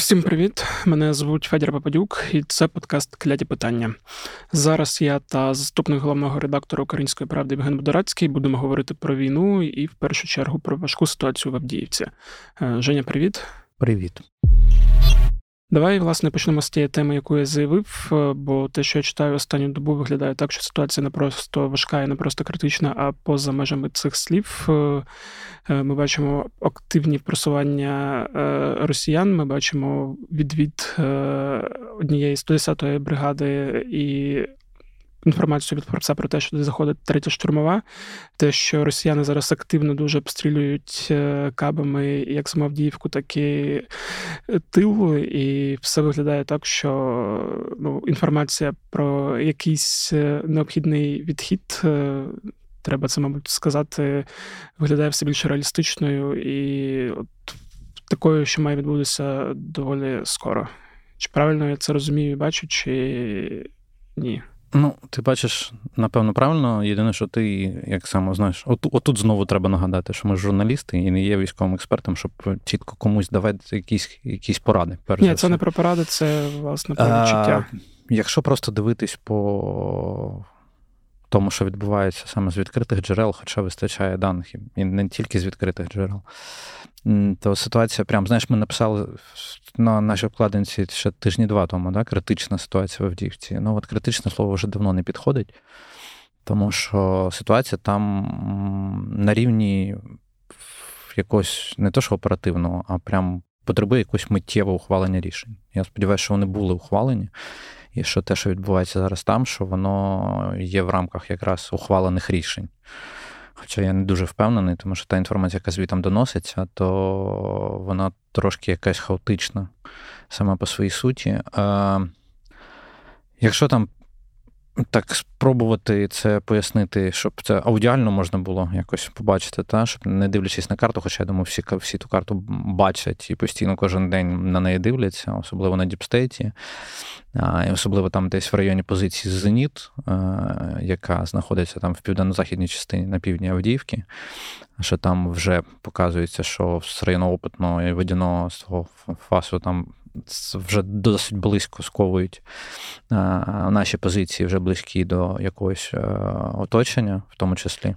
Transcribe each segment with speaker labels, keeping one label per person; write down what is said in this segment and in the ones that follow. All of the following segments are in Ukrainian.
Speaker 1: Усім привіт! Мене звуть Федір Пападюк, і це подкаст Кляті питання. Зараз я та заступник головного редактора Української правди Євген Будорацький будемо говорити про війну і в першу чергу про важку ситуацію в Авдіївці. Е, Женя, привіт.
Speaker 2: Привіт.
Speaker 1: Давай, власне, почнемо з тієї теми, яку я заявив, е, бо те, що я читаю останню добу, виглядає так, що ситуація не просто важка і не просто критична, а поза межами цих слів. Е, е, ми бачимо активні просування росіян. Ми бачимо відвід однієї 110-ї бригади і інформацію від Форбса про те, що туди заходить третя штурмова, те, що росіяни зараз активно дуже обстрілюють е, кабами як саму Авдіївку, так і е, тилу, і все виглядає так, що ну, інформація про якийсь е, необхідний відхід. Треба це, мабуть, сказати, виглядає все більш реалістичною і от такою, що має відбутися доволі скоро. Чи правильно я це розумію і бачу, чи ні?
Speaker 2: Ну, ти бачиш, напевно, правильно. Єдине, що ти, як само знаєш, от, отут знову треба нагадати, що ми журналісти і не є військовим експертом, щоб чітко комусь давати якісь якісь поради.
Speaker 1: Перш Ні, це не про поради, це власне про відчуття.
Speaker 2: Якщо просто дивитись по тому, що відбувається саме з відкритих джерел, хоча вистачає даних, і не тільки з відкритих джерел, то ситуація, прям, знаєш, ми написали на нашій обкладинці ще тижні два тому, да, критична ситуація в Авдіївці. Ну, от критичне слово вже давно не підходить, тому що ситуація там на рівні якогось не то що оперативного, а прям потребує якогось миттєвого ухвалення рішень. Я сподіваюся, що вони були ухвалені, і що те, що відбувається зараз там, що воно є в рамках якраз ухвалених рішень. Хоча я не дуже впевнений, тому що та інформація, яка звітом доноситься, то вона трошки якась хаотична сама по своїй суті. Якщо там так спробувати це пояснити, щоб це аудіально можна було якось побачити, та щоб не дивлячись на карту, хоча я думаю, всі всі ту карту бачать і постійно кожен день на неї дивляться, особливо на діпстейті, і особливо там десь в районі позиції Зеніт, яка знаходиться там в південно-західній частині на півдні Авдіївки, що там вже показується, що з району опитного і водяного з того фасу там вже досить близько сковують наші позиції, вже близькі до якогось е, оточення, в тому числі.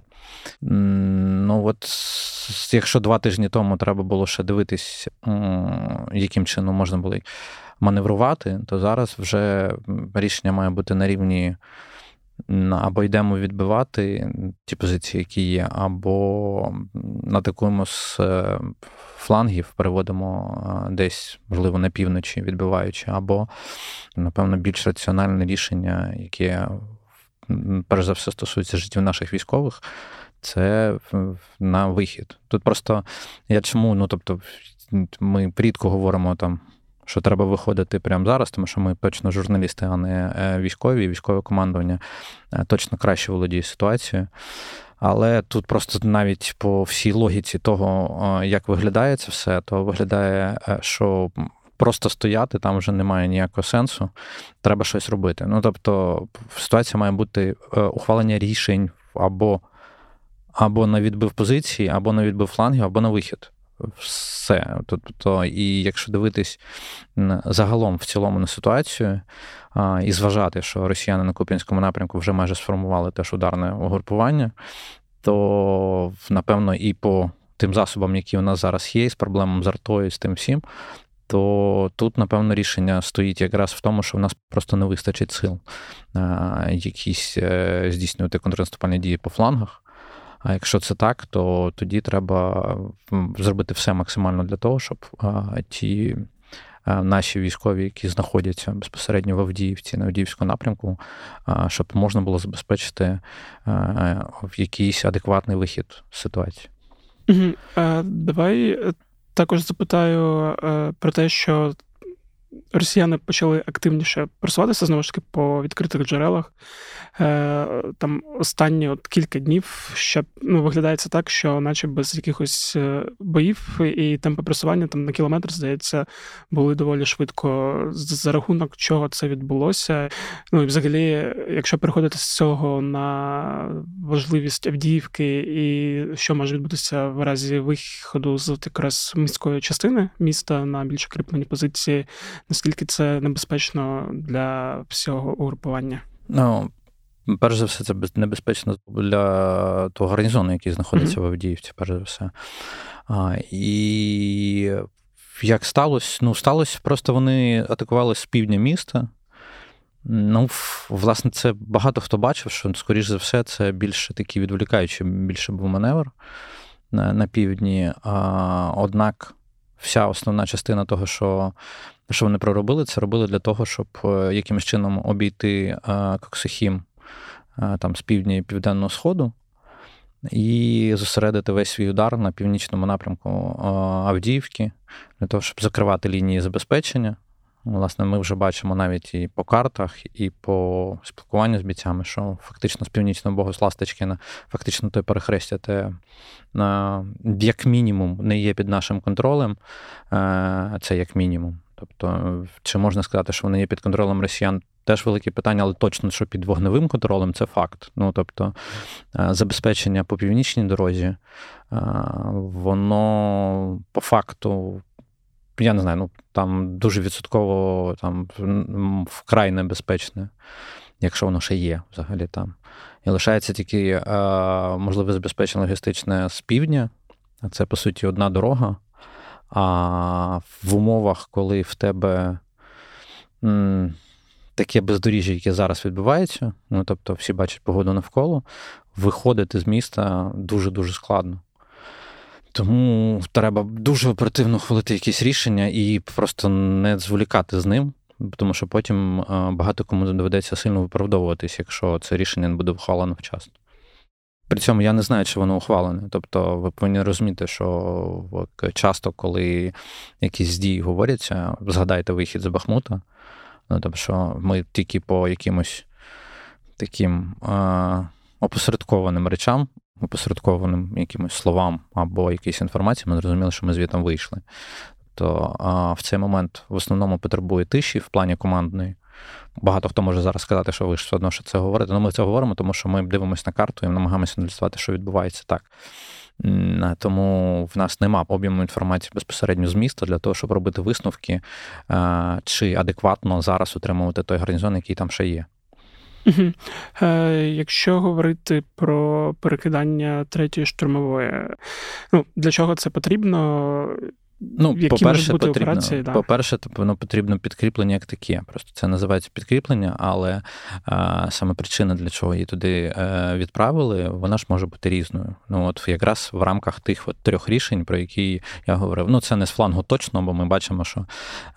Speaker 2: Ну, от якщо два тижні тому треба було ще дивитись, яким чином можна було маневрувати, то зараз вже рішення має бути на рівні. Або йдемо відбивати ті позиції, які є, або атакуємо з е, флангів, переводимо е, десь, можливо, на півночі, відбиваючи, або, напевно, більш раціональне рішення, яке перш за все стосується життів наших військових, це на вихід. Тут просто я чому, ну тобто, ми рідко говоримо там що треба виходити прямо зараз, тому що ми точно журналісти, а не е, військові, військове командування е, точно краще володіє ситуацією. Але тут просто навіть по всій логіці того, е, як виглядає це все, то виглядає, що просто стояти там вже немає ніякого сенсу. Треба щось робити. Ну тобто, ситуація має бути ухвалення рішень або або на відбив позиції, або на відбив флангів, або на вихід все. Тобто, і якщо дивитись загалом в цілому на ситуацію і зважати, що росіяни на Куп'янському напрямку вже майже сформували теж ударне угрупування, то напевно і по тим засобам, які у нас зараз є, з проблемами з артою, з тим всім. То тут, напевно, рішення стоїть якраз в тому, що в нас просто не вистачить сил якісь е, здійснювати контрнаступальні дії по флангах. А якщо це так, то тоді треба зробити все максимально для того, щоб ті наші військові, які знаходяться безпосередньо в Авдіївці, на Авдіївському напрямку, щоб можна було забезпечити якийсь адекватний вихід ситуації.
Speaker 1: Давай е, також запитаю е, про те, що росіяни почали активніше просуватися знову ж таки по відкритих джерелах. Е, Там останні от кілька днів ще ну, виглядає це так, що, наче без якихось е, боїв і темпи просування там на кілометр, здається, були доволі швидко. За рахунок чого це відбулося. Ну і взагалі, якщо переходити з цього на важливість Авдіївки і що може відбутися в разі виходу з якраз міської частини міста на більш кріплені позиції наскільки це небезпечно для всього угрупування?
Speaker 2: Ну, перш за все, це небезпечно для того гарнізону, який знаходиться mm-hmm. в Авдіївці, перш за все. А, І як сталося? Ну, сталося, просто вони атакували з півдня міста. Ну, власне, це багато хто бачив, що, скоріш за все, це більше такий відволікаючий, більше був маневр на на півдні. А, Однак вся основна частина того, що що вони проробили, це робили для того, щоб е, якимось чином обійти е, Коксохім е, там з півдня і південного сходу і зосередити весь свій удар на північному напрямку Авдіївки, для того, щоб закривати лінії забезпечення. Власне, ми вже бачимо навіть і по картах, і по спілкуванню з бійцями, що фактично з північного богу Ласточкіна, фактично той перехрестя, те як мінімум не є під нашим контролем. Це як мінімум. Тобто, чи можна сказати, що вони є під контролем росіян? Теж велике питання, але точно, що під вогневим контролем це факт. Ну тобто, забезпечення по північній дорозі, воно по факту я не знаю, ну там дуже відсотково там вкрай небезпечне, якщо воно ще є взагалі там. І лишається тільки е, можливе забезпечення логістичне з півдня, це, по суті, одна дорога. А в умовах, коли в тебе таке бездоріжжя, яке зараз відбувається, ну тобто всі бачать погоду навколо, виходити з міста дуже-дуже складно. Тому треба дуже оперативно ухвалити якісь рішення і просто не зволікати з ним, тому що потім багато кому доведеться сильно виправдовуватись, якщо це рішення не буде ухвалено вчасно. При цьому я не знаю, чи воно ухвалене. Тобто, ви повинні розуміти, що часто, коли якісь дії говоряться, згадайте вихід з Бахмута, ну, тобто, що ми тільки по якимось таким е, опосередкованим речам опосередкованим якимось словам або якійсь інформації, ми зрозуміли, що ми звітом вийшли. То а, в цей момент в основному потребує тиші в плані командної. Багато хто може зараз сказати, що ви ж все одно що це говорите. Ну, ми це говоримо, тому що ми дивимося на карту і намагаємося аналізувати, що відбувається так. Тому в нас нема об'єму інформації безпосередньо з міста для того, щоб робити висновки, чи адекватно зараз утримувати той гарнізон, який там ще є.
Speaker 1: Е, Якщо говорити про перекидання третьої штурмової, ну для чого це потрібно?
Speaker 2: Ну, Які по-перше, бути потрібно, операції, да. по-перше, воно потрібно підкріплення як таке. Просто це називається підкріплення, але а, саме причина, для чого її туди а, е, відправили, вона ж може бути різною. Ну от якраз в рамках тих от трьох рішень, про які я говорив. Ну, це не з флангу точно, бо ми бачимо, що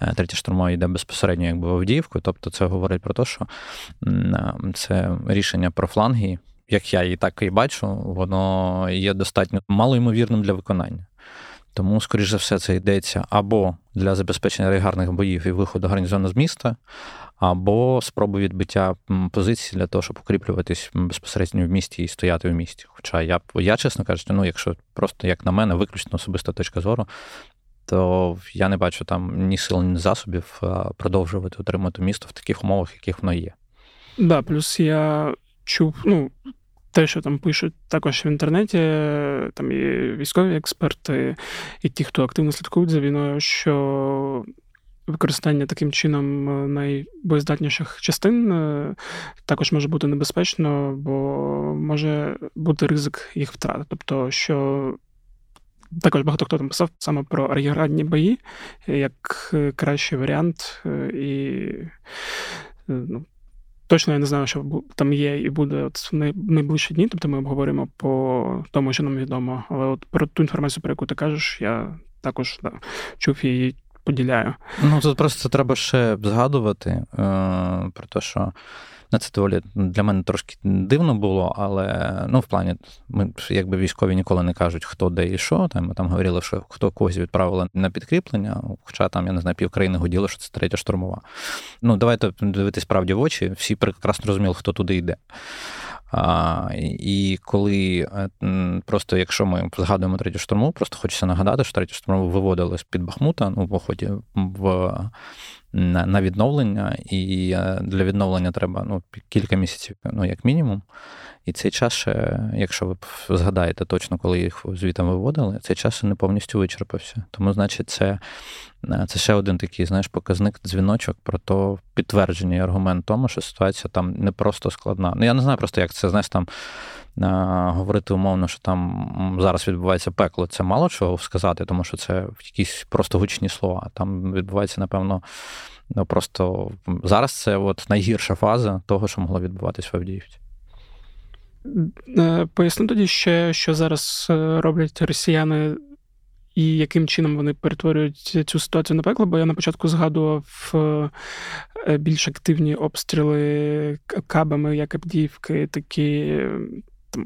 Speaker 2: е, третя штурмова йде безпосередньо якби в Авдіївку. Тобто, це говорить про те, що це рішення про фланги. Як я її так і бачу, воно є достатньо малоймовірним для виконання. Тому, скоріш за все, це йдеться або для забезпечення регулярних боїв і виходу гарнізону з міста, або спроби відбиття позицій для того, щоб укріплюватись безпосередньо в місті і стояти в місті. Хоча я, я чесно кажучи, ну, якщо просто як на мене, виключно особиста точка зору, то я не бачу там ні сил, ні засобів продовжувати утримати місто в таких умовах, яких воно є.
Speaker 1: Да, плюс я чув, ну, те, що там пишуть також в інтернеті, там і військові експерти, і ті, хто активно слідкують за війною, що використання таким чином е, найбоєздатніших частин е, також може бути небезпечно, бо може бути ризик їх втрати. Тобто, що. Також багато хто там писав саме про ар'єградні бої як е, кращий варіант, і ну, Точно я не знаю, що там є і буде от в найближчі дні, тобто ми обговоримо по тому, що нам відомо. Але от про ту інформацію, про яку ти кажеш, я також да, чув її поділяю.
Speaker 2: Ну тут просто треба ще згадувати е, про те, що на це доволі для мене трошки дивно було, але ну, в плані, ми якби військові ніколи не кажуть, хто де і що. Там ми там говорили, що хто когось відправили на підкріплення, хоча там, я не знаю, півкраїни годіло, що це третя штурмова. Ну, давайте дивитись правді в очі, всі прекрасно розуміли, хто туди йде. А, І коли е, просто, якщо ми згадуємо третю штурму, просто хочеться нагадати, що третю штурму виводили з під Бахмута ну, в поході в на відновлення, і е, для відновлення треба ну, кілька місяців, ну як мінімум. І цей час, ще, якщо ви згадаєте точно, коли їх звідти виводили, цей час не повністю вичерпався. Тому, значить, це е, це ще один такий, знаєш, показник дзвіночок про то підтвердження і аргумент тому, що ситуація там не просто складна. Ну я не знаю просто, як це знаєш там. Говорити умовно, що там зараз відбувається пекло, це мало чого сказати, тому що це якісь просто гучні слова. Там відбувається, напевно, ну просто зараз це от найгірша фаза того, що могло відбуватись в Авдіївці.
Speaker 1: Е, поясню тоді ще, що зараз е, роблять росіяни. І яким чином вони перетворюють цю ситуацію на пекло, бо я на початку згадував е, більш активні обстріли кабами, як Абдіївки, такі там,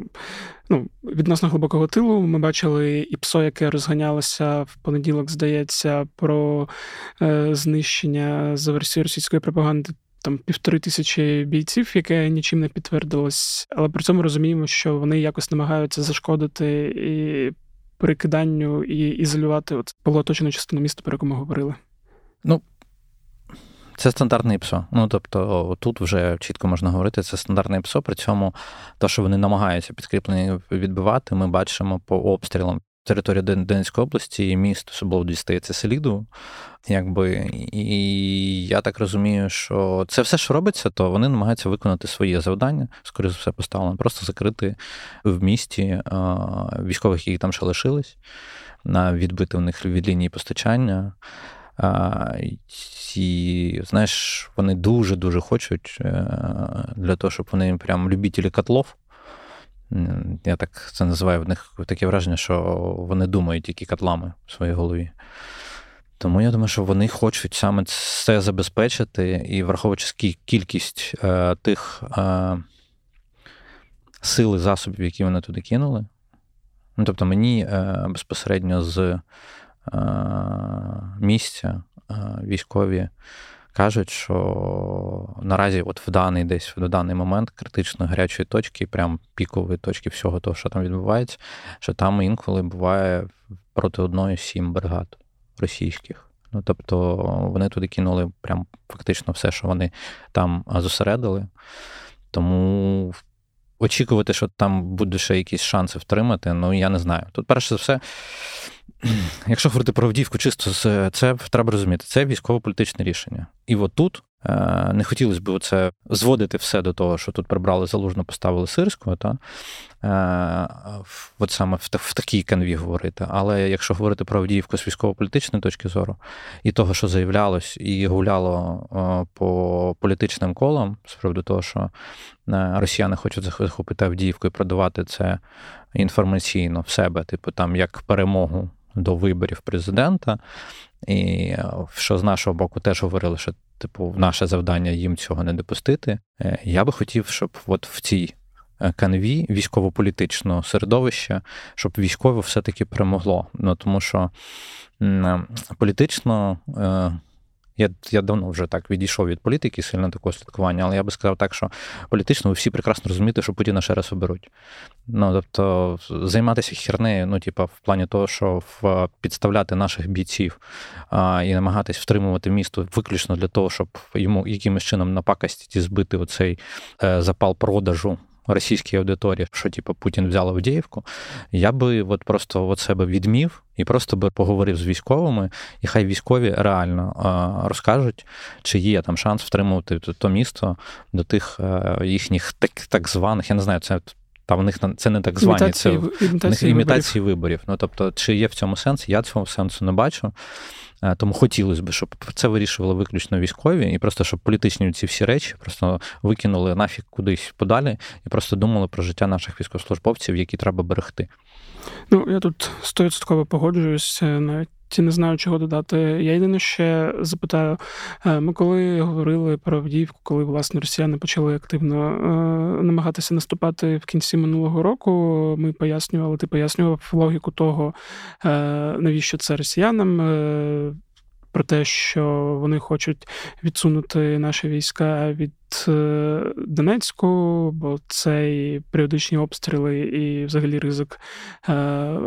Speaker 1: ну, відносно глибокого тилу. Ми бачили і ПСО, яке розганялося в понеділок, здається, про е, знищення за версією російської пропаганди. Там півтори тисячі бійців, яке нічим не підтвердилось, але при цьому розуміємо, що вони якось намагаються зашкодити і перекиданню і ізолювати от полуоточену частину міста, про яку ми говорили.
Speaker 2: Ну, це стандартне ПСО. Ну тобто, тут вже чітко можна говорити, це стандартне ПСО. При цьому те, що вони намагаються підкріплення відбивати, ми бачимо по обстрілам території Донецької області і міст особливо дістається Селіду. Якби, І я так розумію, що це все, що робиться, то вони намагаються виконати своє завдання, скоріше за все, поставлено, просто закрити в місті військових, які там ще лишились, відбити в них від лінії постачання. І, знаєш, вони дуже-дуже хочуть е, для того, щоб вони прям любителі котлов. Я так це називаю в них таке враження, що вони думають тільки котлами в своїй голові. Тому я думаю, що вони хочуть саме це забезпечити і враховуючи кількість е, тих е, сил і засобів, які вони туди кинули. Ну, Тобто мені е, безпосередньо з місця е, військові кажуть, що наразі, от в даний десь в даний момент критично гарячої точки, прям пікової точки всього того, що там відбувається, що там інколи буває проти одної сім бригад російських. Ну, тобто вони туди кинули прям фактично все, що вони там зосередили. Тому очікувати, що там буде ще якісь шанси втримати, ну я не знаю. Тут, перше за все, якщо говорити про Авдіївку, чисто це треба розуміти, це військово-політичне рішення. І от тут е, не хотілося б це зводити все до того, що тут прибрали залужно, поставили сирського, та е, от саме в, в такій канві говорити. Але якщо говорити про Авдіївку з військово-політичної точки зору, і того, що заявлялось, і гуляло е, по політичним колам, з приводу того, що росіяни хочуть захопити Авдіївку і продавати це інформаційно в себе, типу там як перемогу до виборів президента. І що з нашого боку теж говорили, що типу наше завдання їм цього не допустити. Е, я би хотів, щоб от в цій е, канві військово-політичного середовища, щоб військове все-таки перемогло. Ну тому що політично е, я я давно вже так відійшов від політики, сильно такого слідкування, але я би сказав так, що політично ви всі прекрасно розумієте, що Путіна ще раз оберуть. Ну, тобто, займатися хернею, ну, типу, в плані того, що в, підставляти наших бійців а, і намагатись втримувати місто виключно для того, щоб йому якимось чином напакості збити оцей е, запал продажу російській аудиторії, що типу, Путін взяв Авдіївку, я би от просто от себе відмів і просто би поговорив з військовими, і хай військові реально а, розкажуть, чи є там шанс втримувати то місто до тих а, їхніх так, так званих, я не знаю, це. Та в них це не так звані, імітації, це імітації, в них імітації виборів. виборів. Ну тобто, чи є в цьому сенс? Я цього сенсу не бачу. Е, тому хотілося б, щоб це вирішували виключно військові, і просто щоб політичні ці всі речі просто викинули нафіг кудись подалі і просто думали про життя наших військовослужбовців, які треба берегти.
Speaker 1: Ну я тут стовідсотково погоджуюсь. Навіть не знаю, чого додати. Я єдине ще запитаю: е, ми коли говорили про Авдіївку, коли власне росіяни почали активно е, намагатися наступати в кінці минулого року, ми пояснювали, ти пояснював логіку того, е, навіщо це росіянам про те, що вони хочуть відсунути наші війська від е, Донецьку, бо це і періодичні обстріли, і взагалі ризик е,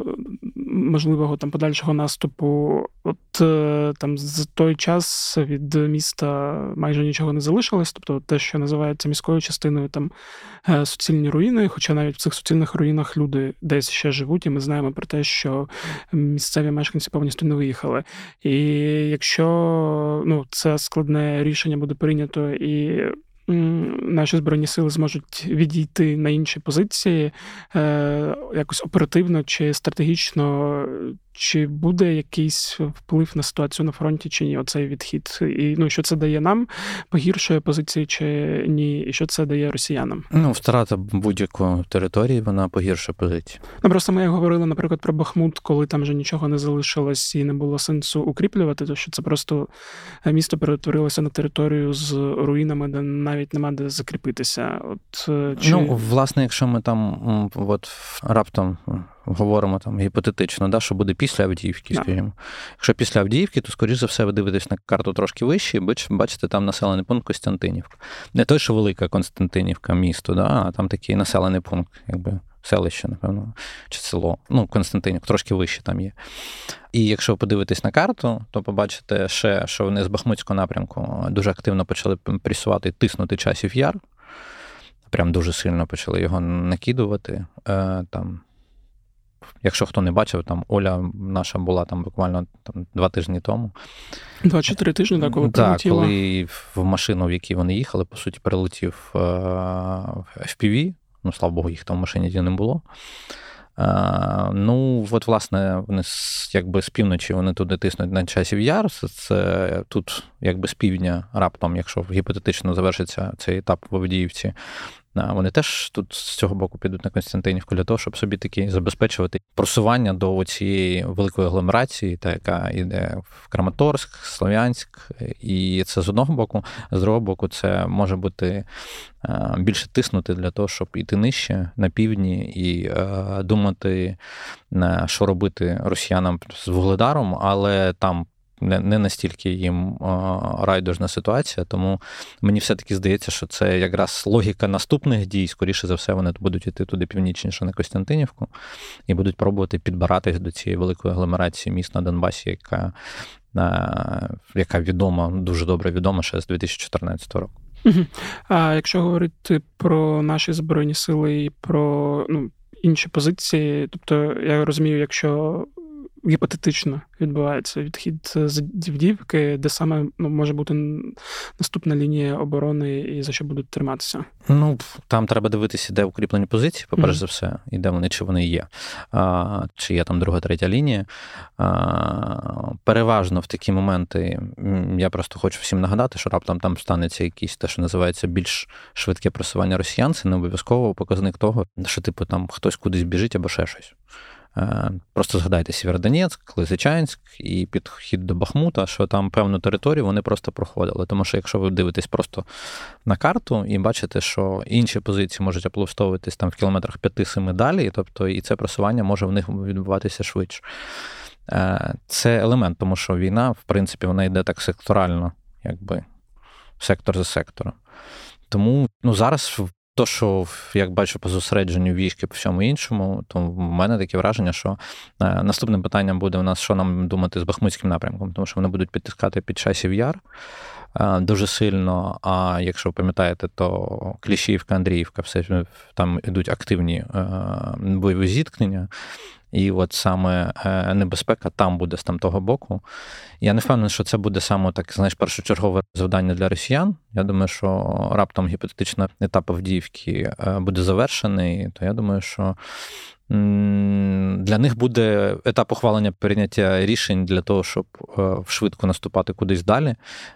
Speaker 1: можливого там подальшого наступу. От е, там за той час від міста майже нічого не залишилось. Тобто те, що називається міською частиною, там суцільні руїни, хоча навіть в цих суцільних руїнах люди десь ще живуть, і ми знаємо про те, що місцеві мешканці повністю не виїхали. І якщо ну, це складне рішення буде прийнято і наші збройні сили зможуть відійти на інші позиції е, якось оперативно чи стратегічно, чи буде якийсь вплив на ситуацію на фронті, чи ні, оцей відхід, і ну що це дає нам, погіршує позиції чи ні, і що це дає росіянам?
Speaker 2: Ну, втрата будь-якої території, вона погіршує позиції.
Speaker 1: Ну просто ми як говорили, наприклад, про Бахмут, коли там вже нічого не залишилось і не було сенсу укріплювати, то що це просто місто перетворилося на територію з руїнами, де навіть нема де закріпитися. От
Speaker 2: е, чи... Ну, власне, якщо ми там от раптом говоримо там гіпотетично, да, що буде після Авдіївки, скажімо. Якщо після Авдіївки, то, скоріш за все, ви дивитесь на карту трошки вище, і бачите там населений пункт Костянтинівка. Не той, що велика Константинівка, місто, да, а там такий населений пункт, якби селище, напевно, чи село. Ну, Константинівка, трошки вище там є. І якщо ви подивитесь на карту, то побачите ще, що вони з Бахмутського напрямку дуже активно почали пресувати, тиснути часів яр. Прям дуже сильно почали його накидувати. Е, там Якщо хто не бачив, там Оля наша була там буквально там, два тижні тому.
Speaker 1: Два-чотири тижні, так, коли
Speaker 2: Так, коли в машину, в якій вони їхали, по суті, прилетів е, FPV. Ну, слава Богу, їх там в машині не було. А, е, Ну, от, власне, вони якби з півночі вони туди тиснуть на часів яр. Це тут, якби з півдня, раптом, якщо гіпотетично завершиться цей етап в Авдіївці, вони теж тут з цього боку підуть на Константинівку для того, щоб собі таки забезпечувати просування до цієї великої агломерації, та яка йде в Краматорськ, Слов'янськ. І це з одного боку, з другого боку, це може бути більше тиснути для того, щоб іти нижче на півдні і думати, що робити росіянам з вугледаром, але там не не настільки їм райдужна ситуація, тому мені все-таки здається, що це якраз логіка наступних дій. Скоріше за все, вони будуть йти туди північніше на Костянтинівку і будуть пробувати підбиратись до цієї великої агломерації міст на Донбасі, яка яка відома, дуже добре відома ще з 2014 року.
Speaker 1: А якщо говорити про наші збройні сили і про ну, інші позиції, тобто я розумію, якщо гіпотетично відбувається відхід з Дівдівки, де саме ну, може бути наступна лінія оборони і за що будуть триматися?
Speaker 2: Ну там треба дивитися, де укріплені позиції, по перше mm-hmm. за все, і де вони чи вони є, а, чи є там друга, третя лінія. А, Переважно в такі моменти я просто хочу всім нагадати, що раптом там станеться якийсь те, що називається більш швидке просування росіян. Це не обов'язково показник того, що типу там хтось кудись біжить або ще щось. Е, просто згадайте Сєвєродонецьк, Лисичанськ і підхід до Бахмута, що там певну територію вони просто проходили. Тому що якщо ви дивитесь просто на карту і бачите, що інші позиції можуть облаштовуватись там в кілометрах 5-7 далі, тобто і це просування може в них відбуватися швидше. Е, це елемент, тому що війна, в принципі, вона йде так секторально, якби сектор за сектором. Тому ну, зараз то, що як бачу по зосередженню військи по всьому іншому, то в мене таке враження, що е, наступним питанням буде у нас, що нам думати з Бахмутським напрямком, тому що вони будуть підтискати під часів яр е, дуже сильно. А якщо пам'ятаєте, то Кліщівка, Андріївка, все там йдуть активні е, бойові зіткнення. І от саме е, небезпека там буде з там того боку. Я не впевнений, що це буде саме так, знаєш, першочергове завдання для росіян. Я думаю, що раптом гіпотетично етап Авдіївки е, буде завершений, то я думаю, що. Для них буде етап ухвалення прийняття рішень для того, щоб е, швидко наступати кудись далі,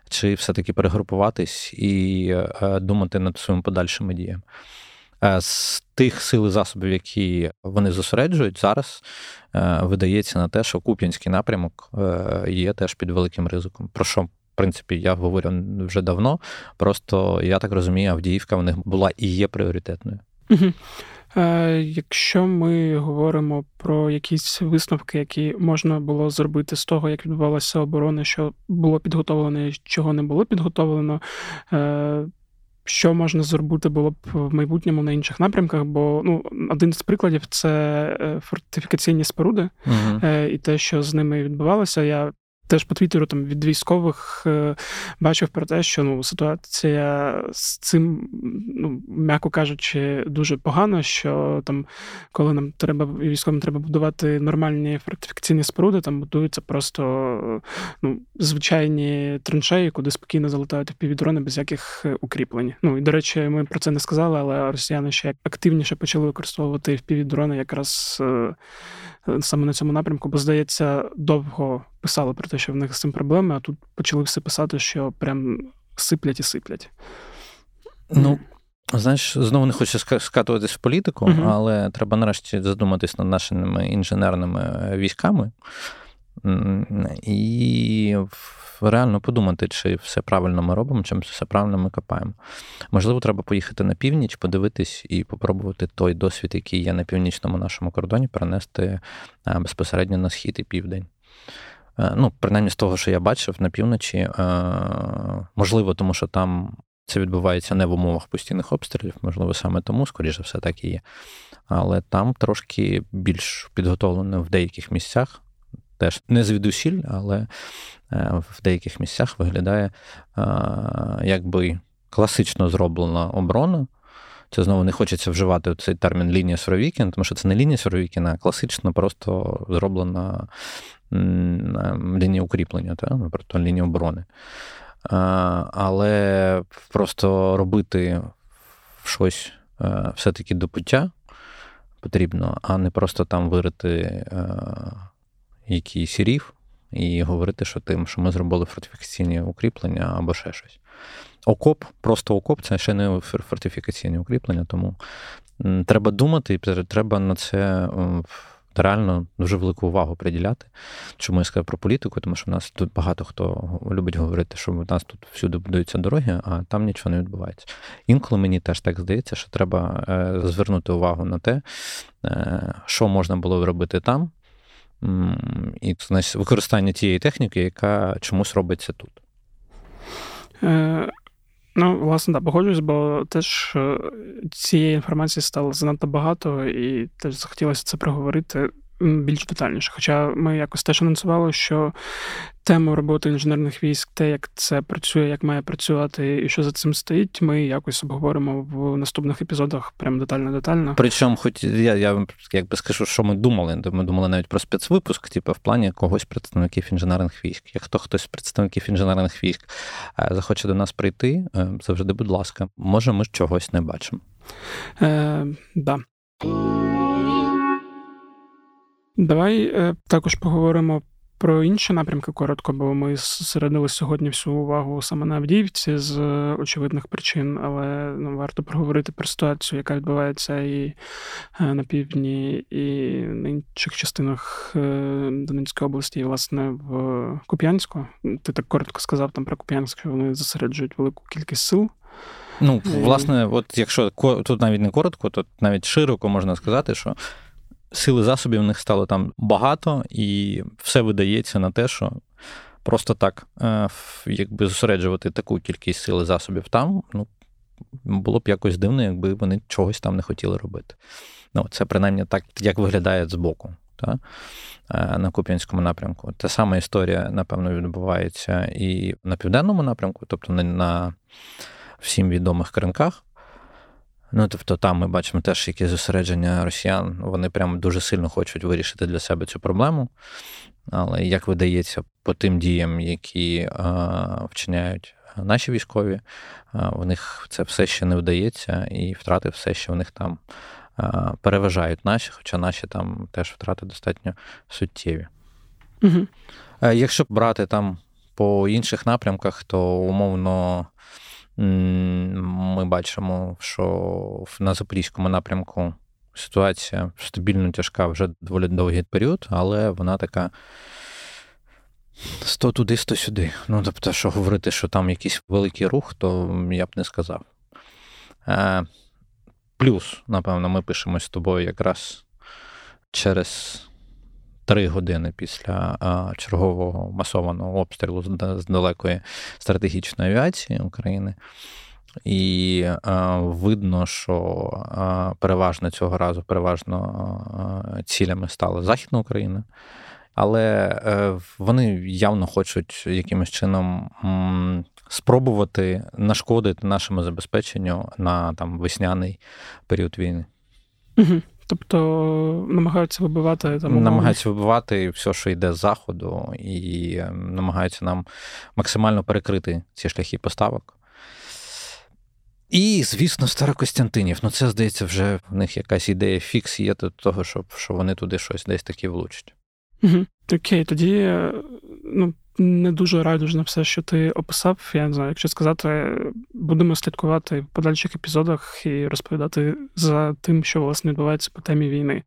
Speaker 2: чи все-таки перегрупуватись і думати над своїми подальшими діями. З тих сил і засобів, які вони зосереджують, зараз видається на те, що Куп'янський напрямок є теж під великим ризиком. Про що, в принципі, я говорю вже давно. Просто я так розумію, Авдіївка в них була і є пріоритетною.
Speaker 1: Якщо ми говоримо про якісь висновки, які можна було зробити з того, як відбувалася оборона, що було підготовлено і чого не було підготовлено, е, що можна зробити було б в майбутньому на інших напрямках? Бо ну, один з прикладів це е, фортифікаційні споруди uh і те, що з ними відбувалося. Я теж по твіттеру там від військових е, бачив про те, що ну ситуація з цим, ну м'яко кажучи, дуже погана. Що там, коли нам треба військовим треба будувати нормальні фортифікаційні споруди, там будуються просто ну, звичайні траншеї, куди спокійно залетають півдрони без яких е, укріплень. Ну і до речі, ми про це не сказали, але росіяни ще активніше почали використовувати впівдрони якраз е, саме на цьому напрямку, бо здається, довго писали про те, що в них з цим проблеми, а тут почали все писати, що прям сиплять і сиплять.
Speaker 2: Ну, знаєш, знову не хочу скатуватись в політику, uh але треба нарешті задуматись над нашими інженерними військами і реально подумати, чи все правильно ми робимо, чи все правильно ми копаємо. Можливо, треба поїхати на північ, подивитись і попробувати той досвід, який є на північному нашому кордоні, перенести безпосередньо на схід і південь. Е, ну, принаймні з того, що я бачив на півночі, е, можливо, тому що там це відбувається не в умовах постійних обстрілів, можливо, саме тому, скоріше все, так і є. Але там трошки більш підготовлено в деяких місцях, теж не звідусіль, але е, в деяких місцях виглядає якби класично зроблена оборона. Це знову не хочеться вживати цей термін лінія Суровікін, тому що це не лінія Суровікіна, а класично просто зроблена лінія укріплення, та? тобто лінія оборони. Але просто робити щось е, все-таки до пуття потрібно, а не просто там вирити е, якийсь рів і говорити, що тим, що ми зробили фортифікаційні укріплення або ще щось. Окоп, просто окоп це ще не фортифікаційні укріплення, тому треба думати і треба на це реально дуже велику увагу приділяти. Чому я сказав про політику? Тому що в нас тут багато хто любить говорити, що в нас тут всюди будуються дороги, а там нічого не відбувається. Інколи мені теж так здається, що треба е, звернути увагу на те, е, що можна було робити там, і значить, використання тієї техніки, яка чомусь робиться тут.
Speaker 1: Ну, власне, так, погоджуюсь, бо теж е, цієї інформації стало занадто багато, і теж захотілося це проговорити більш детальніше. Хоча ми якось теж анонсували, що тему роботи інженерних військ, те, як це працює, як має працювати, і що за цим стоїть, ми якось обговоримо в наступних епізодах прям детально-детально.
Speaker 2: Причому, хоч я я якби скажу, що ми думали. Ми думали навіть про спецвипуск, типу, в плані когось представників інженерних військ. Якщо хтось з представників інженерних військ е, захоче до нас прийти, е, завжди, будь ласка, може, ми чогось не бачимо.
Speaker 1: Е, да. Давай е, також поговоримо про інші напрямки коротко, бо ми зосередили сьогодні всю увагу саме на Авдіївці з очевидних причин, але ну, варто проговорити про ситуацію, яка відбувається і е, на півдні, і на інших частинах е, Донецької області, і власне в Куп'янську. Ти так коротко сказав там про Куп'янськ, що вони зосереджують велику кількість сил.
Speaker 2: Ну, власне, от якщо тут навіть не коротко, то навіть широко можна сказати, що сили засобів в них стало там багато, і все видається на те, що просто так, е, якби зосереджувати таку кількість сили засобів там, ну, було б якось дивно, якби вони чогось там не хотіли робити. Ну, Це принаймні так, як виглядає збоку. Та? Е, на Куп'янському напрямку. Та сама історія, напевно, відбувається і на південному напрямку, тобто на всім відомих кринках. Ну, тобто, там ми бачимо теж якісь зосередження росіян. Вони прямо дуже сильно хочуть вирішити для себе цю проблему. Але як видається, по тим діям, які а, вчиняють наші військові, а, у них це все ще не вдається, і втрати все ще в них там а, переважають наші, хоча наші там теж втрати достатньо суттєві.
Speaker 1: Угу.
Speaker 2: Якщо брати там по інших напрямках, то умовно Ми бачимо, що на Запорізькому напрямку ситуація стабільно тяжка вже доволі довгий період, але вона така. Сто туди, сто сюди. Ну, тобто, що говорити, що там якийсь великий рух, то я б не сказав. Е, Плюс, напевно, ми пишемось з тобою якраз через три години після чергового масованого обстрілу з далекої стратегічної авіації України. І е, видно, що е, переважно цього разу переважно е, цілями стала Західна Україна, але е, вони явно хочуть якимось чином м, спробувати нашкодити нашому забезпеченню на там весняний період війни.
Speaker 1: Угу. Тобто намагаються вибивати там
Speaker 2: намагаються вибивати все, що йде з заходу, і ем, намагаються нам максимально перекрити ці шляхи поставок. І, звісно, Старокостянтинів. Ну, це, здається, вже в них якась ідея фікс є до того, щоб, що вони туди щось десь таки влучать.
Speaker 1: Угу. Окей, тоді ну, не дуже радужно на все, що ти описав. Я не знаю, якщо сказати, будемо слідкувати в подальших епізодах і розповідати за тим, що власне відбувається по темі війни.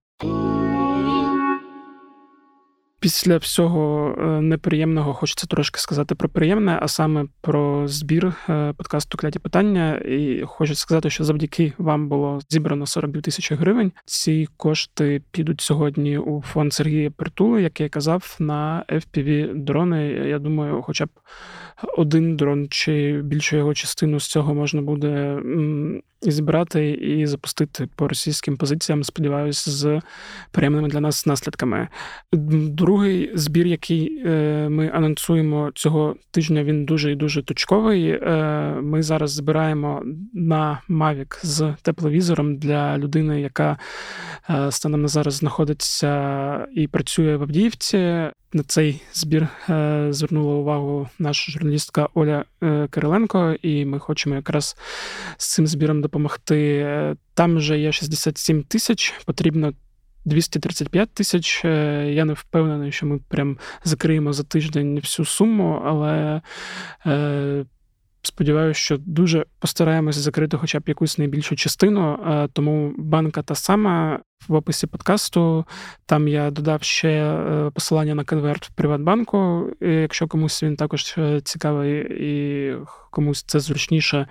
Speaker 1: Після всього е, неприємного хочеться трошки сказати про приємне, а саме про збір е, подкасту Кляті питання. І хочу сказати, що завдяки вам було зібрано 42 тисячі гривень. Ці кошти підуть сьогодні у фонд Сергія Притули, як я казав, на fpv дрони. Я думаю, хоча б один дрон чи більшу його частину з цього можна буде зібрати і запустити по російським позиціям. Сподіваюся, з приємними для нас наслідками. Другий збір, який е, ми анонсуємо цього тижня, він дуже і дуже точковий. Е, ми зараз збираємо на Mavic з тепловізором для людини, яка е, станом на зараз знаходиться і працює в Авдіївці. На цей збір звернула увагу наша журналістка Оля Кириленко, і ми хочемо якраз з цим збіром допомогти. Там вже є 67 тисяч, потрібно 235 тисяч. Е, я не впевнений, що ми прям закриємо за тиждень всю суму, але е, сподіваюся, що дуже постараємося закрити хоча б якусь найбільшу частину. Е, тому банка та сама в описі подкасту. Там я додав ще е, посилання на конверт в Приватбанку. Якщо комусь він також е, цікавий і комусь це зручніше,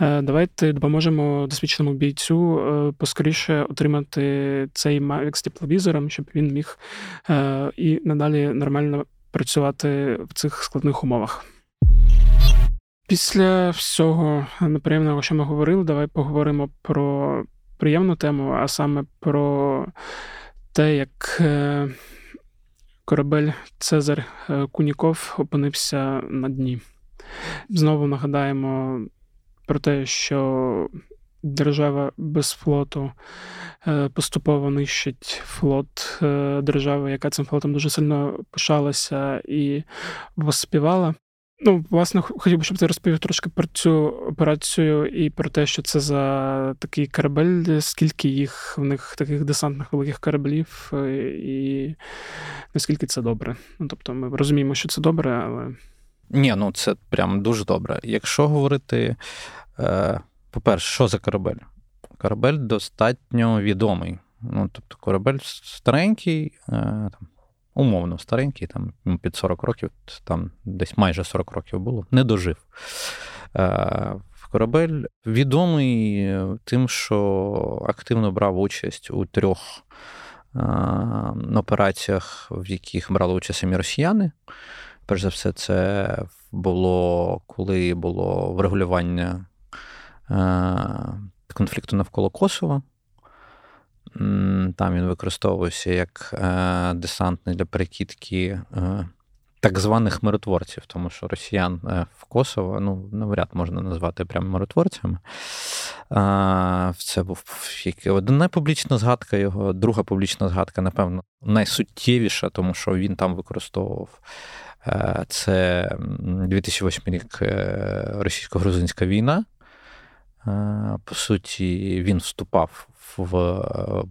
Speaker 1: давайте допоможемо досвідченому бійцю поскоріше отримати цей Mavic з тепловізором, щоб він міг і надалі нормально працювати в цих складних умовах. Після всього неприємного, що ми говорили, давай поговоримо про приємну тему, а саме про те, як е, корабель Цезар е, Куніков опинився на дні. Знову нагадаємо про те, що держава без флоту е, поступово нищить флот держави, яка цим флотом дуже сильно пишалася і воспівала. Ну, власне, хотів би, щоб ти розповів трошки про цю операцію і про те, що це за такий корабель, скільки їх в них таких десантних великих кораблів, е, і наскільки це добре. Ну, тобто, ми розуміємо, що це добре, але.
Speaker 2: Ні, ну це прям дуже добре. Якщо говорити, е, по-перше, що за корабель? Корабель достатньо відомий. Ну, Тобто, корабель старенький, е, там, умовно старенький, там під 40 років, там десь майже 40 років було, не дожив. Е, корабель відомий тим, що активно брав участь у трьох е, операціях, в яких брали участь самі росіяни. Перш за все, це було коли було врегулювання е, конфлікту навколо Косова. Там він використовувався як е, десантний для перекидки е, так званих миротворців, тому що росіян е, в Косово ну, навряд можна назвати прямо миротворцями. Це був одна публічна згадка його, друга публічна згадка, напевно, найсуттєвіша, тому що він там використовував. Це 2008 рік російсько-грузинська війна. По суті, він вступав в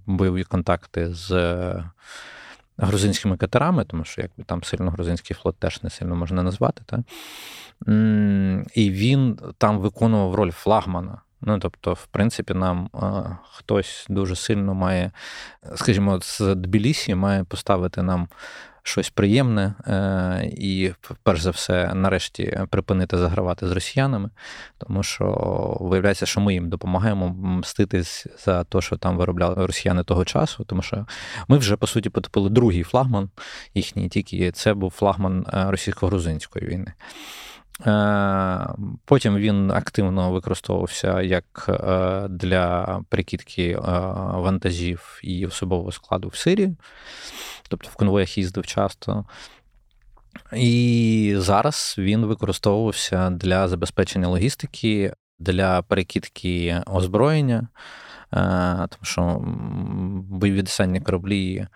Speaker 2: бойові контакти з грузинськими катерами, тому що якби там сильно грузинський флот теж не сильно можна назвати. Та? І він там виконував роль флагмана. Ну, тобто, в принципі, нам а, хтось дуже сильно має, скажімо, з Тбілісі має поставити нам щось приємне е, і, перш за все, нарешті припинити загравати з росіянами, тому що виявляється, що ми їм допомагаємо мститись за те, що там виробляли росіяни того часу, тому що ми вже по суті потопили другий флагман їхній, тільки це був флагман е, російсько-грузинської війни. Е, потім він активно використовувався як для прикидки вантажів і особового складу в Сирії тобто в конвоях їздив часто. І зараз він використовувався для забезпечення логістики, для перекидки озброєння, е, тому що бойові десантні кораблі Е,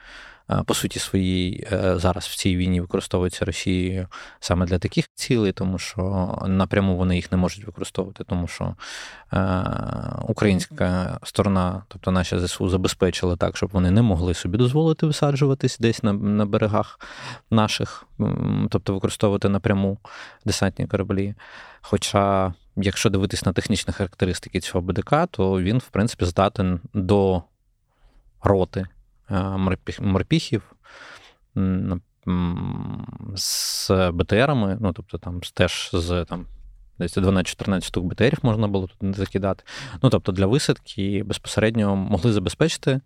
Speaker 2: по суті своїй е, зараз в цій війні використовуються Росією саме для таких цілей, тому що напряму вони їх не можуть використовувати, тому що е, українська сторона, тобто наші ЗСУ, забезпечила так, щоб вони не могли собі дозволити висаджуватись десь на, на берегах наших, тобто використовувати напряму десантні кораблі. Хоча, якщо дивитись на технічні характеристики цього БДК, то він, в принципі, здатен до роти морпіхів з БТРами, ну тобто там теж з там. Десь 12-14 штук БТРів можна було тут закидати. Ну, тобто для висадки безпосередньо могли забезпечити,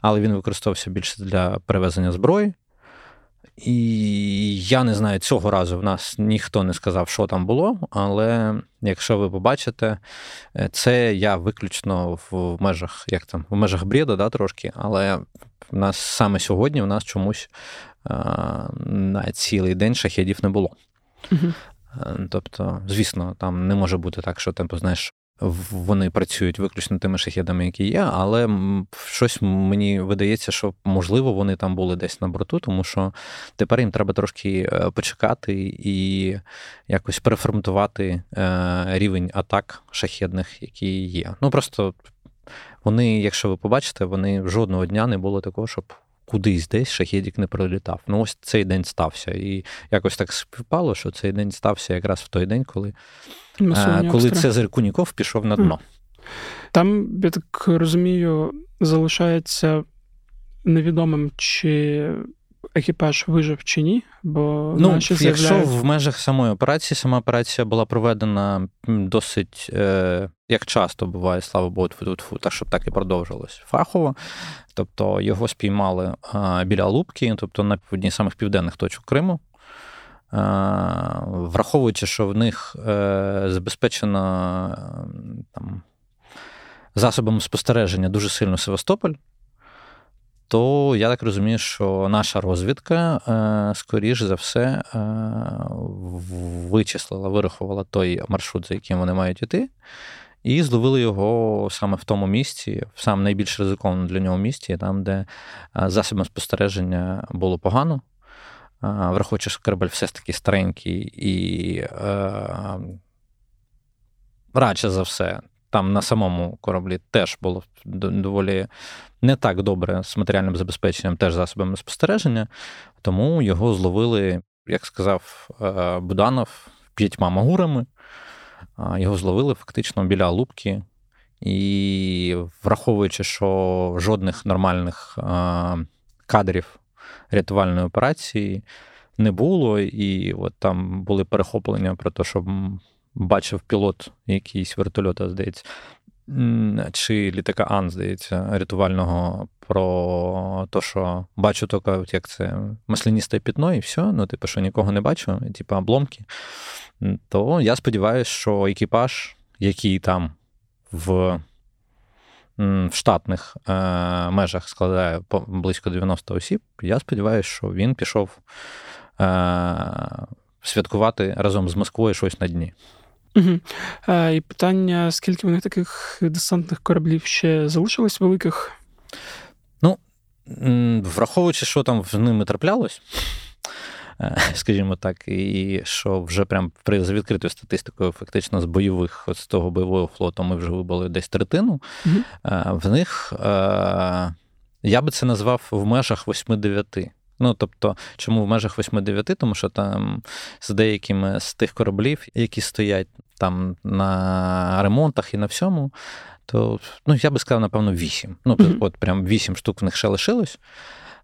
Speaker 2: але він використовувався більше для перевезення зброї. І я не знаю, цього разу в нас ніхто не сказав, що там було. Але якщо ви побачите, е, це я виключно в межах, як там, в межах бреда, да, трошки, але в нас саме сьогодні у нас чомусь на цілий день шахедів не було. Угу. Тобто, звісно, там не може бути так, що типу, знаєш, вони працюють виключно тими шахедами, які є, але щось мені видається, що можливо вони там були десь на борту, тому що тепер їм треба трошки е, почекати і якось переформатувати е, рівень атак шахедних, які є. Ну просто вони, якщо ви побачите, вони жодного дня не було такого, щоб кудись десь шахідік не пролітав. Ну, ось цей день стався. І якось так співпало, що цей день стався якраз в той день, коли а, коли Цезарь Куніков пішов на дно.
Speaker 1: Там, я так розумію, залишається невідомим, чи екіпаж вижив чи ні. Бо
Speaker 2: ну, наші Якщо заявляють... в межах самої операції, сама операція була проведена досить, е, як часто буває, слава Богу, фу, так щоб так і продовжилось фахово. Тобто його спіймали е, біля Лубки, тобто на одній з самих південних точок Криму. Враховуючи, що в них е, забезпечено там, засобами спостереження дуже сильно Севастополь то я так розумію, що наша розвідка, е, скоріш за все, е, вичислила, вирахувала той маршрут, за яким вони мають іти, і зловили його саме в тому місці, в саме найбільш ризикованому для нього місці, там, де е, засобом спостереження було погано. Враховуючи, що корабель все ж таки старенький і радше за все, там на самому кораблі теж було доволі не так добре з матеріальним забезпеченням, теж засобами спостереження, тому його зловили, як сказав е, Буданов, п'ятьма магурами. Його зловили фактично біля Лубки. І враховуючи, що жодних нормальних е, кадрів рятувальної операції не було, і от там були перехоплення про те, що бачив пілот якийсь вертольота, здається, чи літака Ан, здається, рятувального про те, що бачу тільки, як це масляністе пітно, і все. Ну, типу, що нікого не бачу, типу обломки. То я сподіваюся, що екіпаж, який там в в штатних е, межах складає близько 90 осіб, я сподіваюся, що він пішов е, святкувати разом з Москвою щось на дні.
Speaker 1: Угу. І питання: скільки в них таких десантних кораблів ще залишилось великих?
Speaker 2: Ну, враховуючи, що там з ними траплялось, е, скажімо так, і що вже прям при за відкритою статистикою, фактично з бойових з того бойового флоту ми вже вибили десь третину. Угу. В них я би це назвав в межах 8-9. Ну, тобто, чому в межах 8-9? Тому що там з деякими з тих кораблів, які стоять там на ремонтах і на всьому, то ну, я би сказав, напевно, 8. Ну, mm-hmm. от прям 8 штук в них ще лишилось.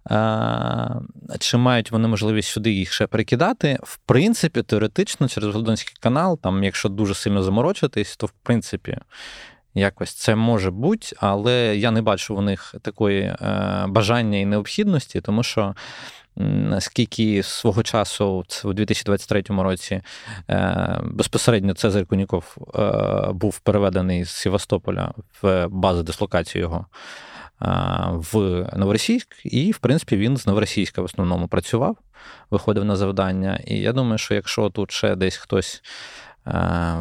Speaker 2: А, Чи мають вони можливість сюди їх ще перекидати? В принципі, теоретично, через Голдонський канал, там, якщо дуже сильно заморочитись, то в принципі. Якось це може бути, але я не бачу в них такої е, бажання і необхідності, тому що скільки свого часу у 2023 році е, безпосередньо Цезарь Куніков е, був переведений з Севастополя в базу дислокації його в Новоросійськ, і, в принципі, він з Новоросійська в основному працював, виходив на завдання. І я думаю, що якщо тут ще десь хтось.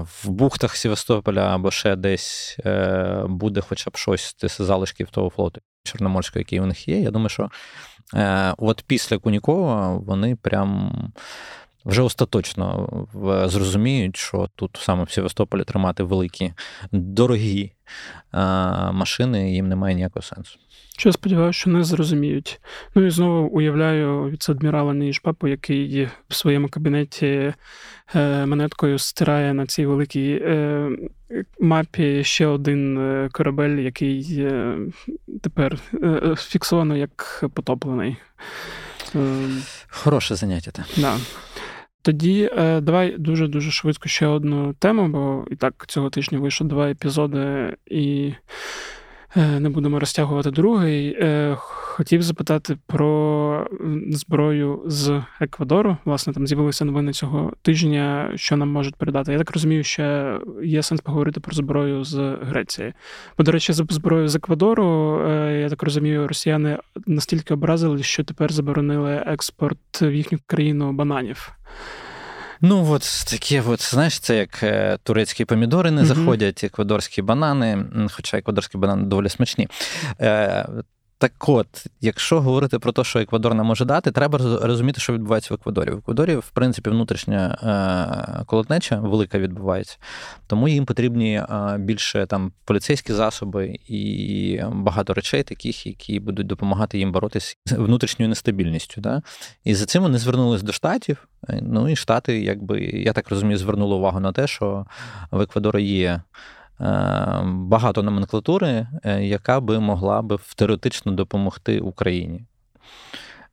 Speaker 2: В бухтах Севастополя або ще десь е, буде хоча б щось з залишків того флоту Чорноморського, який у них є. Я думаю, що е, от після Кунікова вони прям вже остаточно зрозуміють, що тут саме в Севастополі тримати великі дорогі машини їм немає ніякого сенсу.
Speaker 1: Що я сподіваюся, що не зрозуміють. Ну і знову уявляю віце-адмірала Ніжпапу, який в своєму кабінеті е, монеткою стирає на цій великій е, мапі ще один е, корабель, який тепер фіксовано як потоплений.
Speaker 2: Хороше заняття. так.
Speaker 1: Да. Тоді е, давай дуже дуже швидко ще одну тему, бо і так цього тижня вийшло два епізоди, і е, не будемо розтягувати другий. Е, хотів запитати про зброю з Еквадору. Власне, там з'явилися новини цього тижня, що нам можуть передати. Я так розумію, що є сенс поговорити про зброю з Греції. Бо, до речі, зброю з Еквадору, я так розумію, росіяни настільки образили, що тепер заборонили експорт в їхню країну бананів.
Speaker 2: Ну, от такі, от, знаєш, це як е, турецькі помідори не заходять, еквадорські банани, хоча еквадорські банани доволі смачні. Так от, якщо говорити про те, що Еквадор не може дати, треба розуміти, що відбувається в Еквадорі. В Еквадорі, в принципі, внутрішня е, колотнеча велика відбувається, тому їм потрібні е, більше там поліцейські засоби і багато речей, таких, які будуть допомагати їм боротися з внутрішньою нестабільністю. Да? І за цим вони звернулись до штатів. Ну і штати, якби я так розумію, звернули увагу на те, що в Еквадорі є. Е, багато номенклатури, е, яка би могла би теоретично допомогти Україні.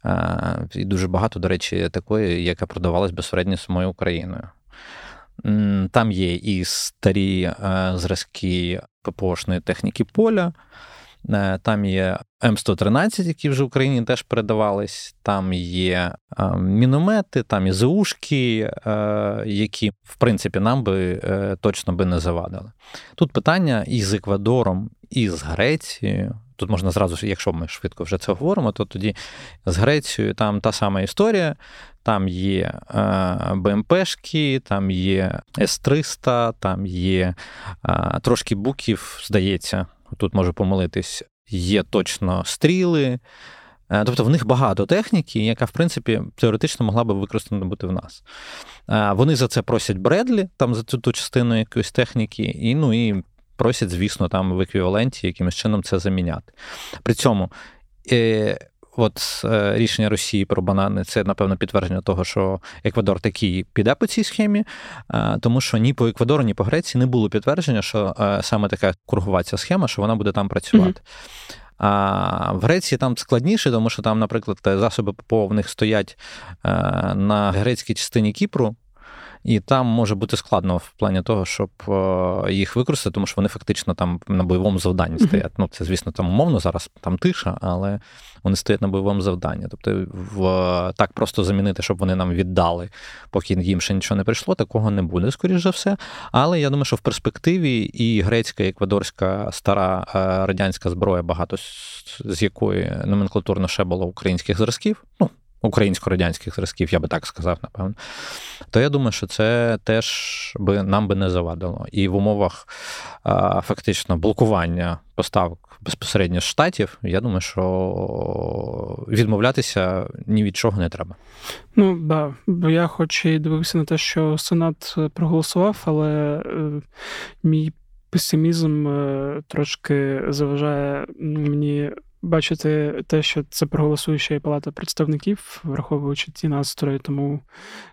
Speaker 2: Е, і дуже багато, до речі, такої, яка продавалась безпосередньо самою Україною. Там є і старі зразки ППОшної техніки поля, там є М113, які вже в Україні теж передавались. Там є е, міномети, там є ЗУшки, е, які, в принципі, нам би точно би не завадили. Тут питання і з Еквадором, і з Грецією. Тут можна зразу, якщо ми швидко вже це говоримо, то тоді з Грецією там та сама історія. Там є БМПшки, там є С-300, там є трошки буків, здається, тут можу помилитись, є точно стріли. Е, тобто в них багато техніки, яка, в принципі, теоретично могла би використана бути в нас. Е, вони за це просять Бредлі, там за цю ту частину якоїсь техніки, і ну і просять, звісно, там в еквіваленті якимось чином це заміняти. При цьому е, от е, рішення Росії про банани це, напевно, підтвердження того, що Еквадор такий піде по цій схемі, е, тому що ні по Еквадору, ні по Греції не було підтвердження, що е, саме така кругова ця схема, що вона буде там працювати. Mm-hmm. А в Греції там складніше, тому що там, наприклад, засоби ППО в них стоять на грецькій частині Кіпру. І там може бути складно в плані того, щоб е, їх використати, тому що вони фактично там на бойовому завданні стоять. Ну, це, звісно, там умовно зараз там тиша, але вони стоять на бойовому завданні. Тобто, в так просто замінити, щоб вони нам віддали, поки їм ще нічого не прийшло, такого не буде, скоріш за все. Але я думаю, що в перспективі і грецька, і еквадорська стара е, радянська зброя, багато з якої номенклатурно ще було українських зразків. ну, українсько-радянських зразків, я би так сказав, напевно. То я думаю, що це теж би нам би не завадило. І в умовах фактично блокування поставок безпосередньо з штатів, я думаю, що відмовлятися ні від чого не треба.
Speaker 1: Ну да, бо я хоч і дивився на те, що Сенат проголосував, але е, мій песимізм е, трошки заважає мені бачити те, що це проголосує ще й палата представників, враховуючи ті настрої. Тому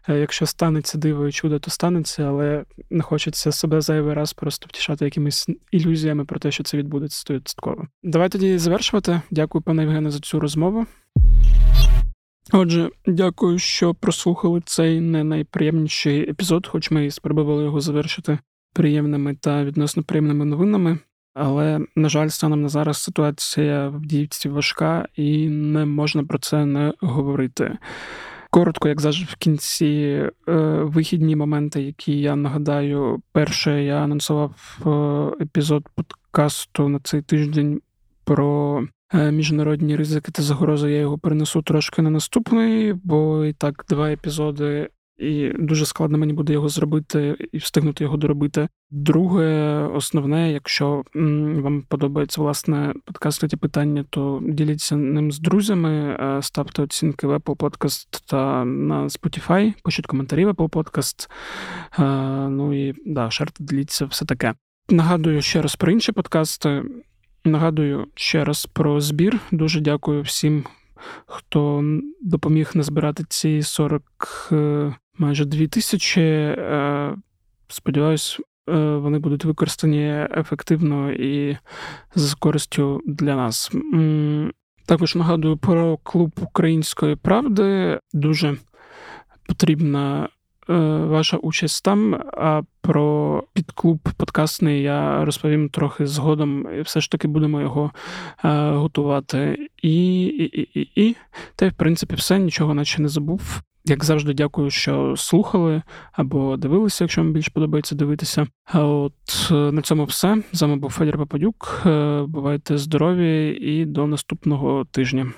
Speaker 1: е, якщо станеться диво і чудо, то станеться, але не хочеться себе зайвий раз просто втішати якимись ілюзіями про те, що це відбудеться стовідсотково. Давай тоді завершувати. Дякую, пане Євгене, за цю розмову. Отже, дякую, що прослухали цей не найприємніший епізод, хоч ми і спробували його завершити приємними та відносно приємними новинами. Але, на жаль, станом на зараз ситуація в Діївці важка, і не можна про це не говорити. Коротко, як завжди, в кінці е, вихідні моменти, які я нагадаю, перше я анонсував е, епізод подкасту на цей тиждень про е, міжнародні ризики та загрози. Я його перенесу трошки на наступний, бо і так два епізоди і дуже складно мені буде його зробити і встигнути його доробити. Друге, основне, якщо вам подобається власне подкаст питання, то діліться ним з друзями, ставте оцінки в Apple Podcast та на Spotify, пишіть коментарі в Apple Podcast, Ну і да, шарте, діліться, все таке. Нагадую ще раз про інші подкасти. Нагадую ще раз про збір. Дуже дякую всім, хто допоміг назбирати ці 40 майже 2 тисячі. Е, сподіваюсь, е, вони будуть використані ефективно і з користю для нас. Також нагадую про клуб української правди. Дуже потрібна е, ваша участь там. А про підклуб подкастний я розповім трохи згодом, і все ж таки будемо його готувати. І, і, і, і, і. Та в принципі все, нічого наче не забув. Як завжди, дякую, що слухали або дивилися, якщо вам більше подобається дивитися. А от е, на цьому все. З вами був Федір Пападюк. Е, бувайте здорові і до наступного тижня.